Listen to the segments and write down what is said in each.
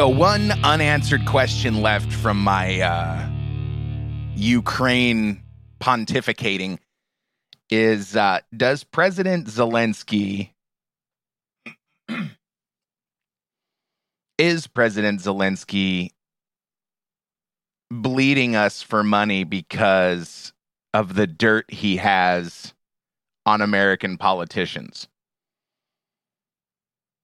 So, one unanswered question left from my uh, Ukraine pontificating is uh, Does President Zelensky. is President Zelensky bleeding us for money because of the dirt he has on American politicians?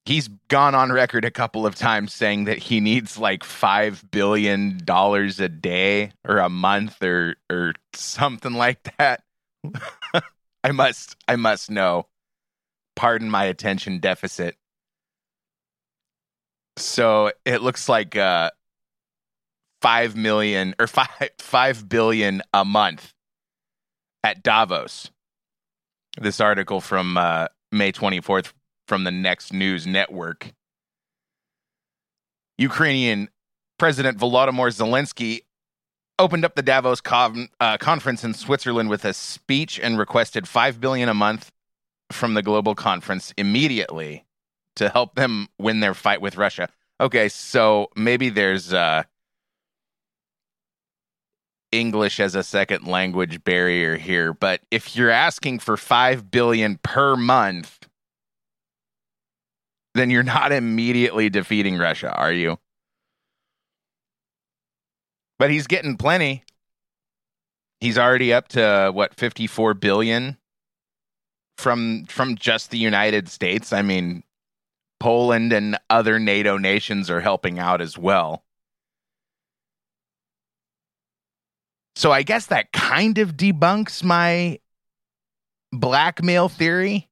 He's gone on record a couple of times saying that he needs like five billion dollars a day or a month or or something like that. I must I must know. Pardon my attention deficit. So it looks like uh five million or five five billion a month at Davos. This article from uh, May 24th from the Next News Network. Ukrainian President Volodymyr Zelensky opened up the Davos con- uh, conference in Switzerland with a speech and requested 5 billion a month from the global conference immediately to help them win their fight with Russia. Okay, so maybe there's uh, English as a second language barrier here, but if you're asking for 5 billion per month, then you're not immediately defeating Russia, are you? But he's getting plenty. He's already up to what 54 billion from from just the United States. I mean, Poland and other NATO nations are helping out as well. So I guess that kind of debunks my blackmail theory.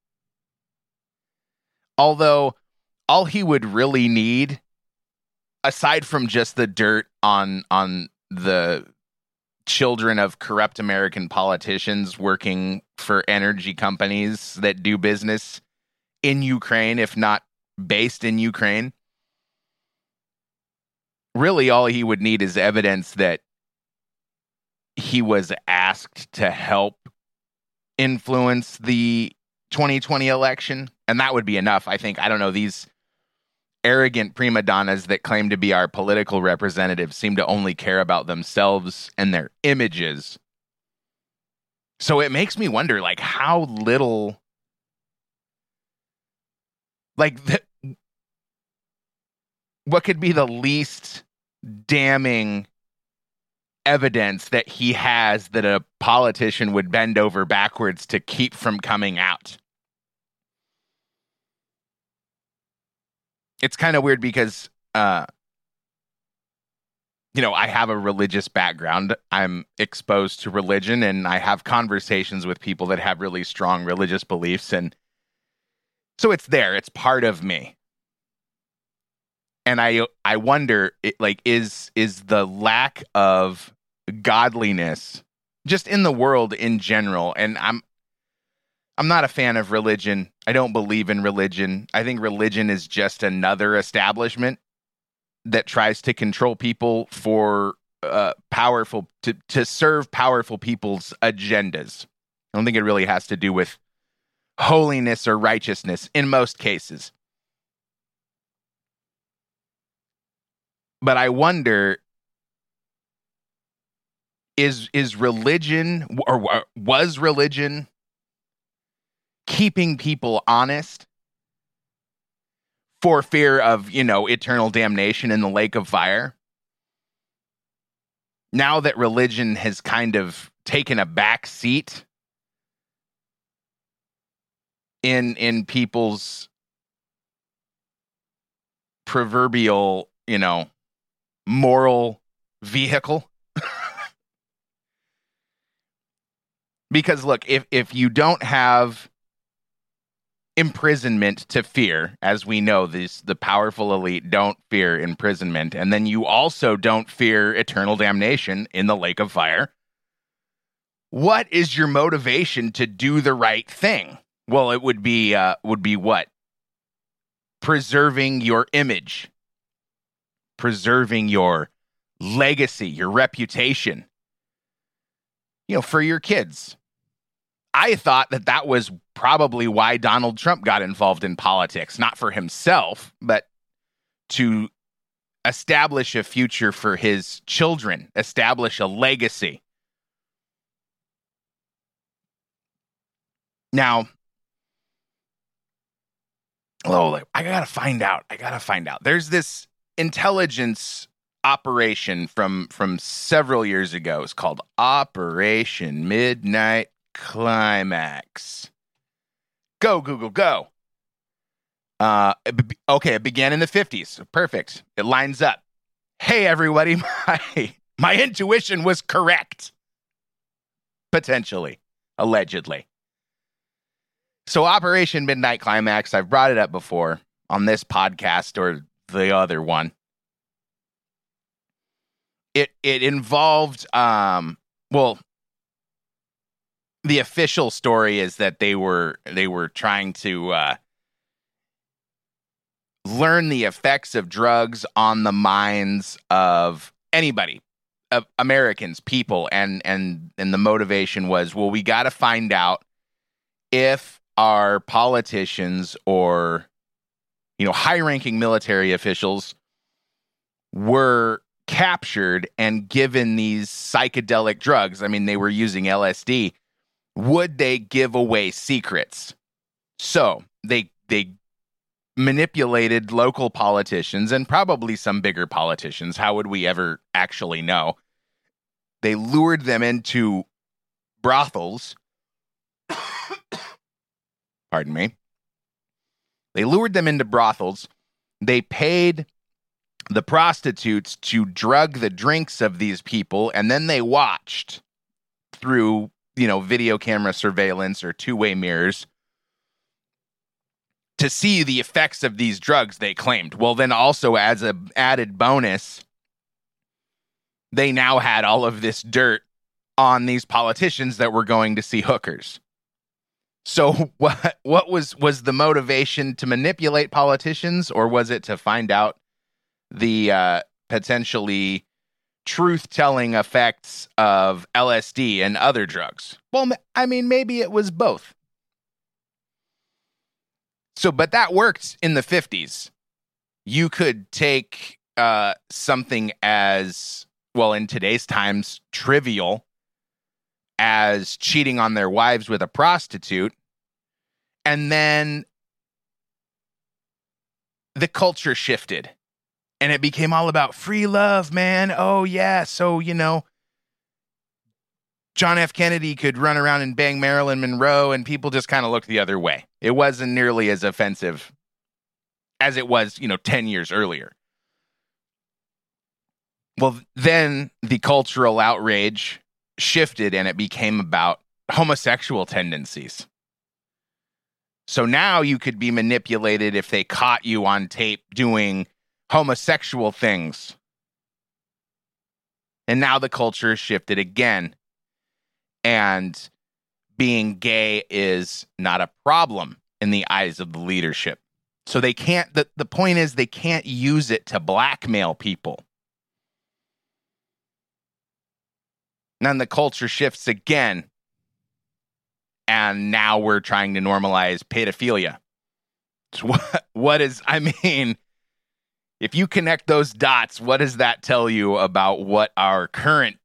Although all he would really need aside from just the dirt on on the children of corrupt American politicians working for energy companies that do business in Ukraine, if not based in Ukraine. Really, all he would need is evidence that he was asked to help influence the 2020 election. And that would be enough. I think, I don't know, these arrogant prima donnas that claim to be our political representatives seem to only care about themselves and their images. So it makes me wonder like how little like the, what could be the least damning evidence that he has that a politician would bend over backwards to keep from coming out it's kind of weird because uh you know, I have a religious background. I'm exposed to religion and I have conversations with people that have really strong religious beliefs and so it's there. It's part of me. And I I wonder it, like is is the lack of godliness just in the world in general and I'm I'm not a fan of religion. I don't believe in religion. I think religion is just another establishment that tries to control people for uh, powerful to to serve powerful people's agendas. I don't think it really has to do with holiness or righteousness in most cases. But I wonder is is religion or was religion keeping people honest for fear of, you know, eternal damnation in the lake of fire. Now that religion has kind of taken a back seat in in people's proverbial, you know, moral vehicle. because look, if if you don't have imprisonment to fear. As we know these the powerful elite don't fear imprisonment. And then you also don't fear eternal damnation in the lake of fire. What is your motivation to do the right thing? Well it would be uh would be what? Preserving your image. Preserving your legacy your reputation. You know for your kids. I thought that that was probably why Donald Trump got involved in politics, not for himself, but to establish a future for his children, establish a legacy. Now, oh, I gotta find out. I gotta find out. There's this intelligence operation from from several years ago. It's called Operation Midnight Climax. Go Google, go. Uh, okay, it began in the 50s. Perfect. It lines up. Hey, everybody, my, my intuition was correct. Potentially, allegedly. So, Operation Midnight Climax, I've brought it up before on this podcast or the other one. It it involved um well the official story is that they were they were trying to uh learn the effects of drugs on the minds of anybody of americans people and and and the motivation was well we got to find out if our politicians or you know high ranking military officials were captured and given these psychedelic drugs. I mean they were using lsd would they give away secrets so they they manipulated local politicians and probably some bigger politicians. How would we ever actually know? They lured them into brothels. Pardon me. They lured them into brothels. They paid the prostitutes to drug the drinks of these people, and then they watched through, you know, video camera surveillance or two way mirrors to see the effects of these drugs they claimed. Well, then also as a added bonus, they now had all of this dirt on these politicians that were going to see hookers. So what what was was the motivation to manipulate politicians or was it to find out the uh, potentially truth telling effects of LSD and other drugs? Well, I mean maybe it was both. So, but that worked in the 50s. You could take uh, something as, well, in today's times, trivial as cheating on their wives with a prostitute. And then the culture shifted and it became all about free love, man. Oh, yeah. So, you know, John F. Kennedy could run around and bang Marilyn Monroe, and people just kind of looked the other way. It wasn't nearly as offensive as it was, you know, 10 years earlier. Well, then the cultural outrage shifted and it became about homosexual tendencies. So now you could be manipulated if they caught you on tape doing homosexual things. And now the culture has shifted again and being gay is not a problem in the eyes of the leadership. So they can't the, the point is they can't use it to blackmail people. And then the culture shifts again. And now we're trying to normalize pedophilia. What, what is, I mean, if you connect those dots, what does that tell you about what our current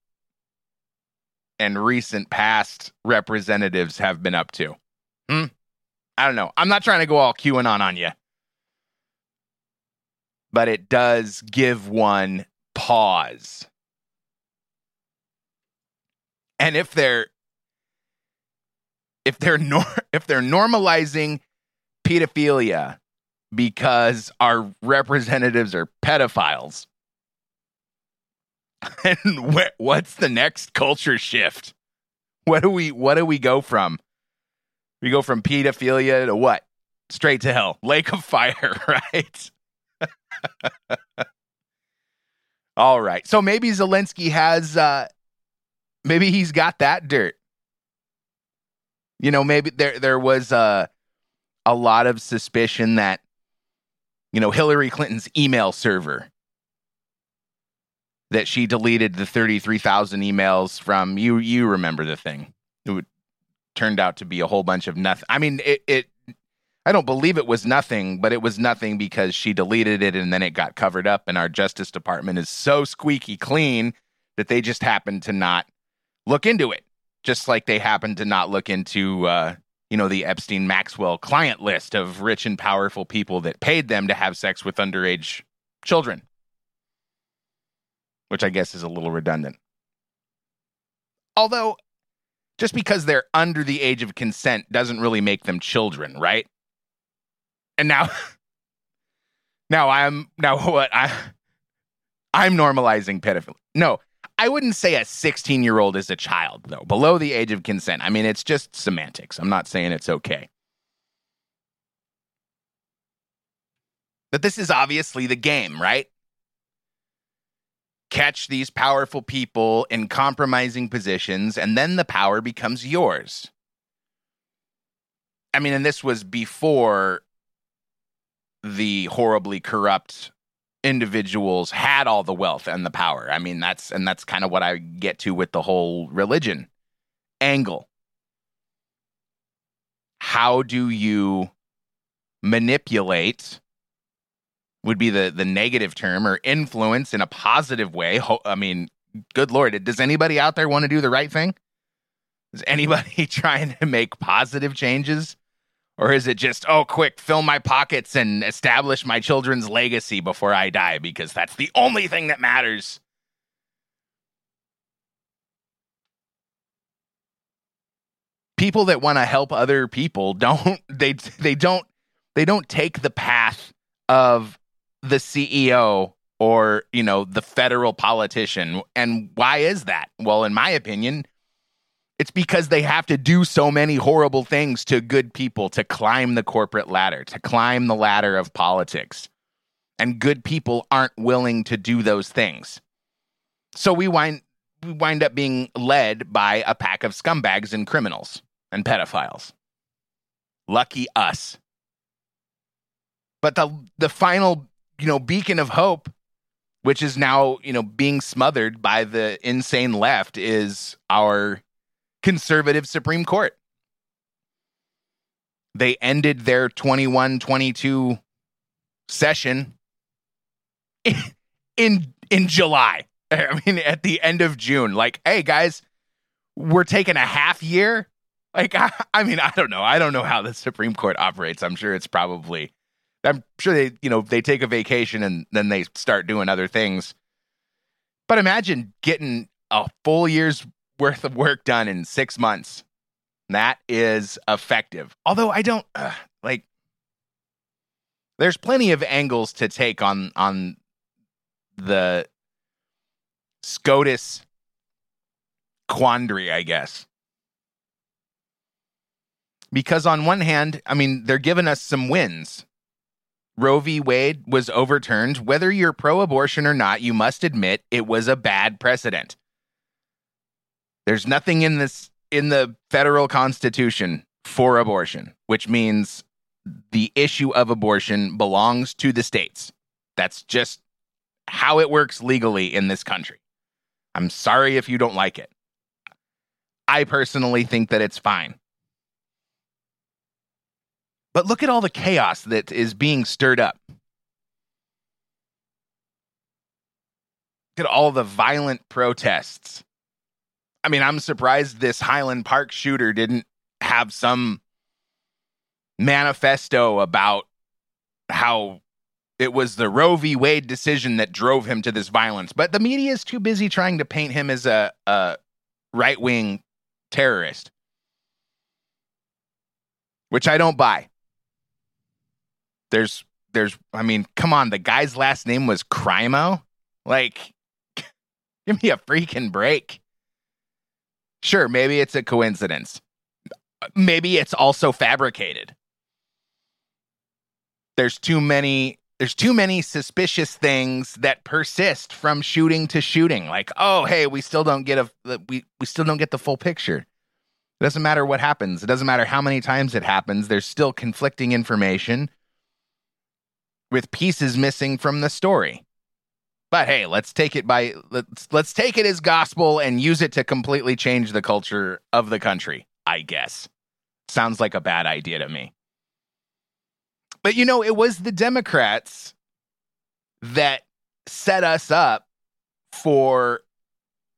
and recent past representatives have been up to. Hmm? I don't know. I'm not trying to go all QAnon on you, but it does give one pause. And if they're if they're nor- if they're normalizing pedophilia because our representatives are pedophiles, and wh- what's the next culture shift? What do we what do we go from? We go from pedophilia to what? Straight to hell. Lake of fire, right? All right. So maybe Zelensky has uh maybe he's got that dirt. You know, maybe there there was uh, a lot of suspicion that you know Hillary Clinton's email server that she deleted the 33,000 emails from you you remember the thing. It would, turned out to be a whole bunch of nothing. I mean it it I don't believe it was nothing, but it was nothing because she deleted it and then it got covered up. And our Justice Department is so squeaky clean that they just happened to not look into it, just like they happened to not look into, uh, you know, the Epstein Maxwell client list of rich and powerful people that paid them to have sex with underage children, which I guess is a little redundant. Although, just because they're under the age of consent doesn't really make them children, right? And now, now I'm now what I I'm normalizing pedophilia. No, I wouldn't say a 16 year old is a child though, below the age of consent. I mean, it's just semantics. I'm not saying it's okay. But this is obviously the game, right? Catch these powerful people in compromising positions, and then the power becomes yours. I mean, and this was before the horribly corrupt individuals had all the wealth and the power. I mean, that's and that's kind of what I get to with the whole religion angle. How do you manipulate would be the the negative term or influence in a positive way. I mean, good lord, does anybody out there want to do the right thing? Is anybody trying to make positive changes? Or is it just, oh, quick, fill my pockets and establish my children's legacy before I die because that's the only thing that matters? People that want to help other people don't they they don't they don't take the path of the CEO or, you know, the federal politician. And why is that? Well, in my opinion, it's because they have to do so many horrible things to good people to climb the corporate ladder, to climb the ladder of politics. And good people aren't willing to do those things. So we wind we wind up being led by a pack of scumbags and criminals and pedophiles. Lucky us. But the the final you know, beacon of hope, which is now, you know, being smothered by the insane left, is our conservative Supreme Court. They ended their 21 22 session in in July. I mean, at the end of June. Like, hey guys, we're taking a half year. Like, I, I mean, I don't know. I don't know how the Supreme Court operates. I'm sure it's probably I'm sure they, you know, they take a vacation and then they start doing other things. But imagine getting a full year's worth of work done in six months. That is effective. Although I don't uh, like. There's plenty of angles to take on on the SCOTUS quandary, I guess. Because on one hand, I mean, they're giving us some wins Roe v. Wade was overturned, whether you're pro abortion or not, you must admit it was a bad precedent. There's nothing in this in the federal constitution for abortion, which means the issue of abortion belongs to the states. That's just how it works legally in this country. I'm sorry if you don't like it. I personally think that it's fine. But look at all the chaos that is being stirred up. Look at all the violent protests. I mean, I'm surprised this Highland Park shooter didn't have some manifesto about how it was the Roe v. Wade decision that drove him to this violence. But the media is too busy trying to paint him as a, a right wing terrorist, which I don't buy. There's there's I mean, come on, the guy's last name was Crimo? Like give me a freaking break. Sure, maybe it's a coincidence. Maybe it's also fabricated. There's too many there's too many suspicious things that persist from shooting to shooting. Like, oh, hey, we still don't get a we we still don't get the full picture. It doesn't matter what happens. It doesn't matter how many times it happens. There's still conflicting information with pieces missing from the story. But hey, let's take it by let's let's take it as gospel and use it to completely change the culture of the country, I guess. Sounds like a bad idea to me. But you know, it was the Democrats that set us up for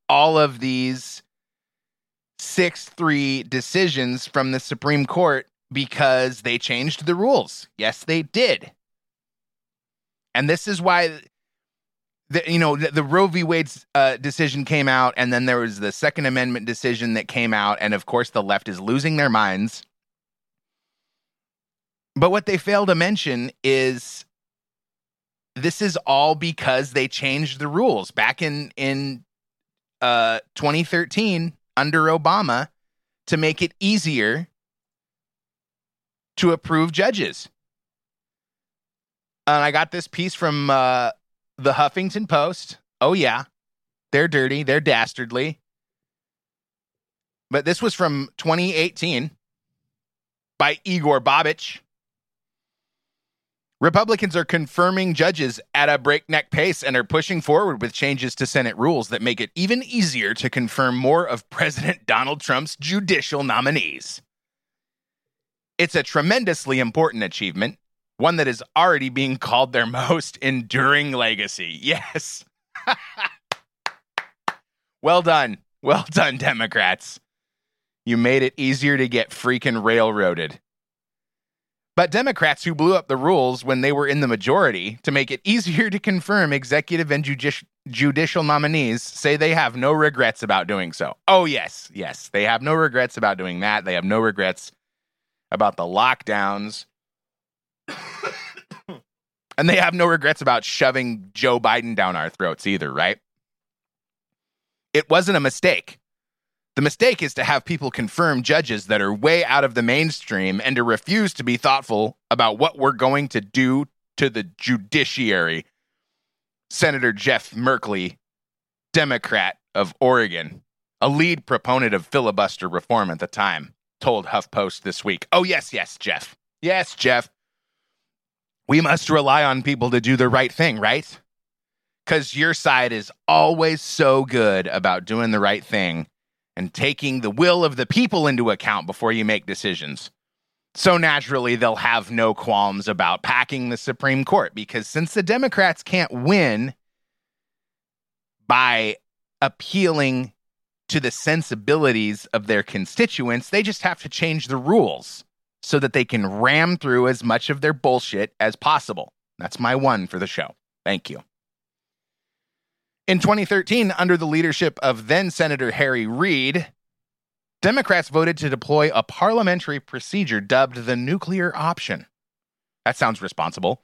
all of these 6 3 decisions from the Supreme Court because they changed the rules. Yes, they did. And this is why. The, you know the, the Roe v. Wade's uh, decision came out, and then there was the Second Amendment decision that came out, and of course the left is losing their minds. But what they fail to mention is this is all because they changed the rules back in in uh, 2013 under Obama to make it easier to approve judges. And I got this piece from uh, the Huffington Post. Oh, yeah. They're dirty. They're dastardly. But this was from 2018 by Igor Bobic. Republicans are confirming judges at a breakneck pace and are pushing forward with changes to Senate rules that make it even easier to confirm more of President Donald Trump's judicial nominees. It's a tremendously important achievement, one that is already being called their most enduring legacy. Yes. well done. Well done, Democrats. You made it easier to get freaking railroaded. But Democrats who blew up the rules when they were in the majority to make it easier to confirm executive and judici- judicial nominees say they have no regrets about doing so. Oh, yes, yes. They have no regrets about doing that. They have no regrets about the lockdowns. And they have no regrets about shoving Joe Biden down our throats either, right? It wasn't a mistake. The mistake is to have people confirm judges that are way out of the mainstream and to refuse to be thoughtful about what we're going to do to the judiciary. Senator Jeff Merkley, Democrat of Oregon, a lead proponent of filibuster reform at the time, told HuffPost this week. Oh, yes, yes, Jeff. Yes, Jeff. We must rely on people to do the right thing, right? Because your side is always so good about doing the right thing and taking the will of the people into account before you make decisions. So naturally, they'll have no qualms about packing the Supreme Court because since the Democrats can't win by appealing to the sensibilities of their constituents, they just have to change the rules so that they can ram through as much of their bullshit as possible. That's my one for the show. Thank you. In 2013, under the leadership of then Senator Harry Reid, Democrats voted to deploy a parliamentary procedure dubbed the nuclear option. That sounds responsible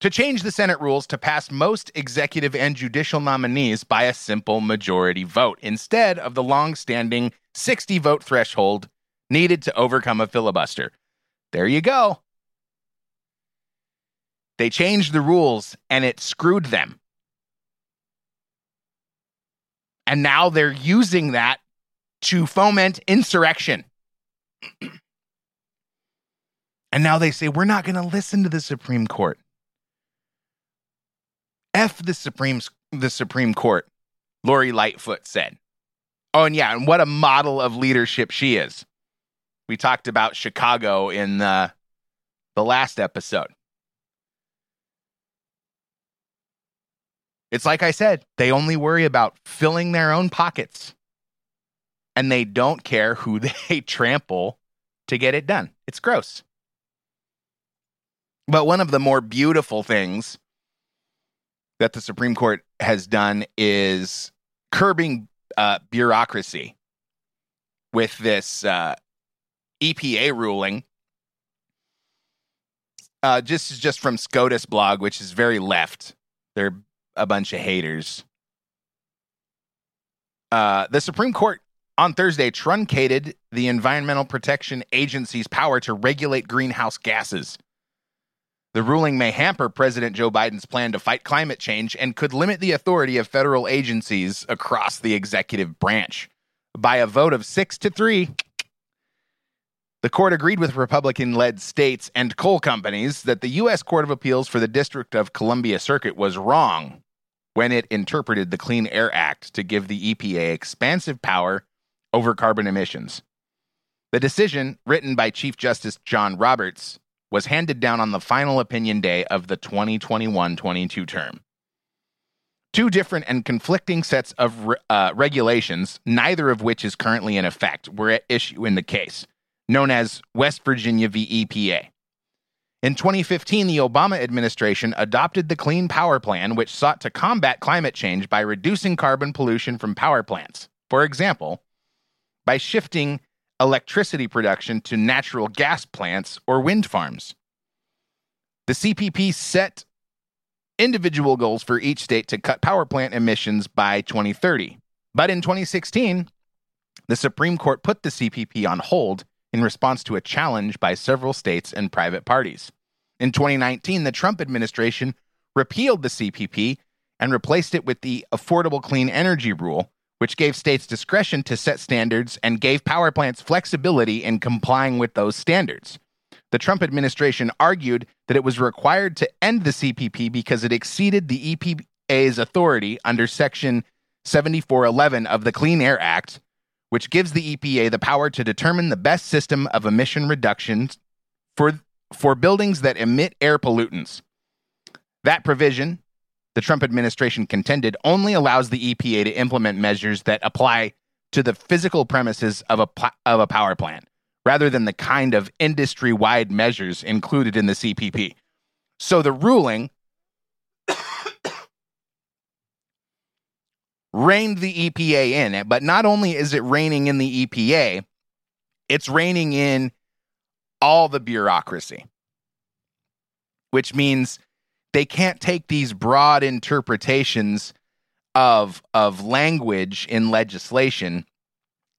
to change the Senate rules to pass most executive and judicial nominees by a simple majority vote instead of the long standing 60 vote threshold needed to overcome a filibuster. There you go. They changed the rules and it screwed them. And now they're using that to foment insurrection. and now they say, we're not going to listen to the Supreme Court. F the Supreme the Supreme Court, Lori Lightfoot said. Oh, and yeah, and what a model of leadership she is. We talked about Chicago in the, the last episode. It's like I said, they only worry about filling their own pockets and they don't care who they trample to get it done. It's gross. But one of the more beautiful things that the Supreme Court has done is curbing uh, bureaucracy with this uh, EPA ruling. Uh, just just from SCOTUS blog, which is very left. They're a bunch of haters. Uh, the Supreme Court on Thursday truncated the Environmental Protection Agency's power to regulate greenhouse gases. The ruling may hamper President Joe Biden's plan to fight climate change and could limit the authority of federal agencies across the executive branch. By a vote of six to three, the court agreed with Republican led states and coal companies that the U.S. Court of Appeals for the District of Columbia Circuit was wrong when it interpreted the Clean Air Act to give the EPA expansive power over carbon emissions. The decision, written by Chief Justice John Roberts, was handed down on the final opinion day of the 2021 22 term. Two different and conflicting sets of uh, regulations, neither of which is currently in effect, were at issue in the case, known as West Virginia v. EPA. In 2015, the Obama administration adopted the Clean Power Plan, which sought to combat climate change by reducing carbon pollution from power plants. For example, by shifting electricity production to natural gas plants or wind farms. The CPP set individual goals for each state to cut power plant emissions by 2030. But in 2016, the Supreme Court put the CPP on hold in response to a challenge by several states and private parties. In 2019, the Trump administration repealed the CPP and replaced it with the Affordable Clean Energy Rule, which gave states discretion to set standards and gave power plants flexibility in complying with those standards. The Trump administration argued that it was required to end the CPP because it exceeded the EPA's authority under Section 7411 of the Clean Air Act which gives the EPA the power to determine the best system of emission reductions for, for buildings that emit air pollutants. That provision, the Trump administration contended, only allows the EPA to implement measures that apply to the physical premises of a, of a power plant, rather than the kind of industry wide measures included in the CPP. So the ruling reined the EPA in. But not only is it reining in the EPA, it's reining in all the bureaucracy, which means they can't take these broad interpretations of of language in legislation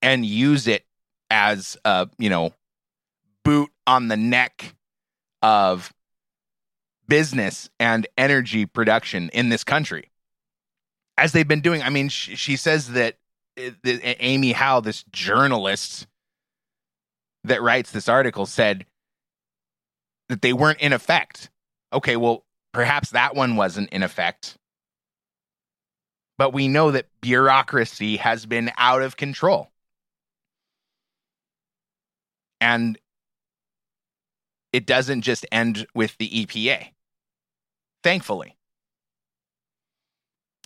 and use it as a you know boot on the neck of business and energy production in this country as they've been doing. I mean, she, she says that, uh, that Amy Howe, this journalist that writes this article, said that they weren't in effect. Okay, well, perhaps that one wasn't in effect. But we know that bureaucracy has been out of control. And it doesn't just end with the EPA, thankfully.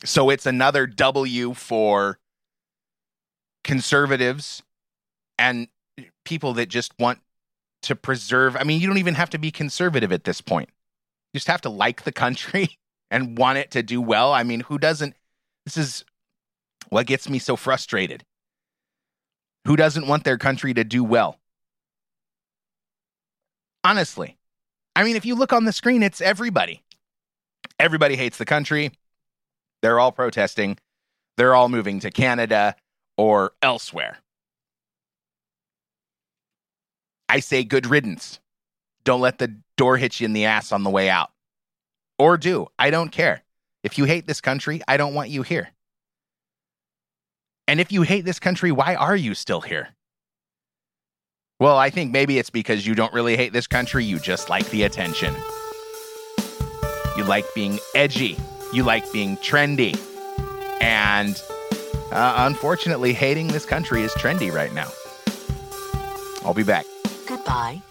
So it's another W for conservatives and people that just want to preserve. I mean, you don't even have to be conservative at this point. You just have to like the country and want it to do well. I mean, who doesn't? This is what gets me so frustrated. Who doesn't want their country to do well? Honestly. I mean, if you look on the screen, it's everybody. Everybody hates the country. They're all protesting. They're all moving to Canada or elsewhere. I say good riddance. Don't let the door hit you in the ass on the way out. Or do. I don't care. If you hate this country, I don't want you here. And if you hate this country, why are you still here? Well, I think maybe it's because you don't really hate this country, you just like the attention. You like being edgy you like being trendy. And uh, unfortunately, hating this country is trendy right now. I'll be back. Goodbye.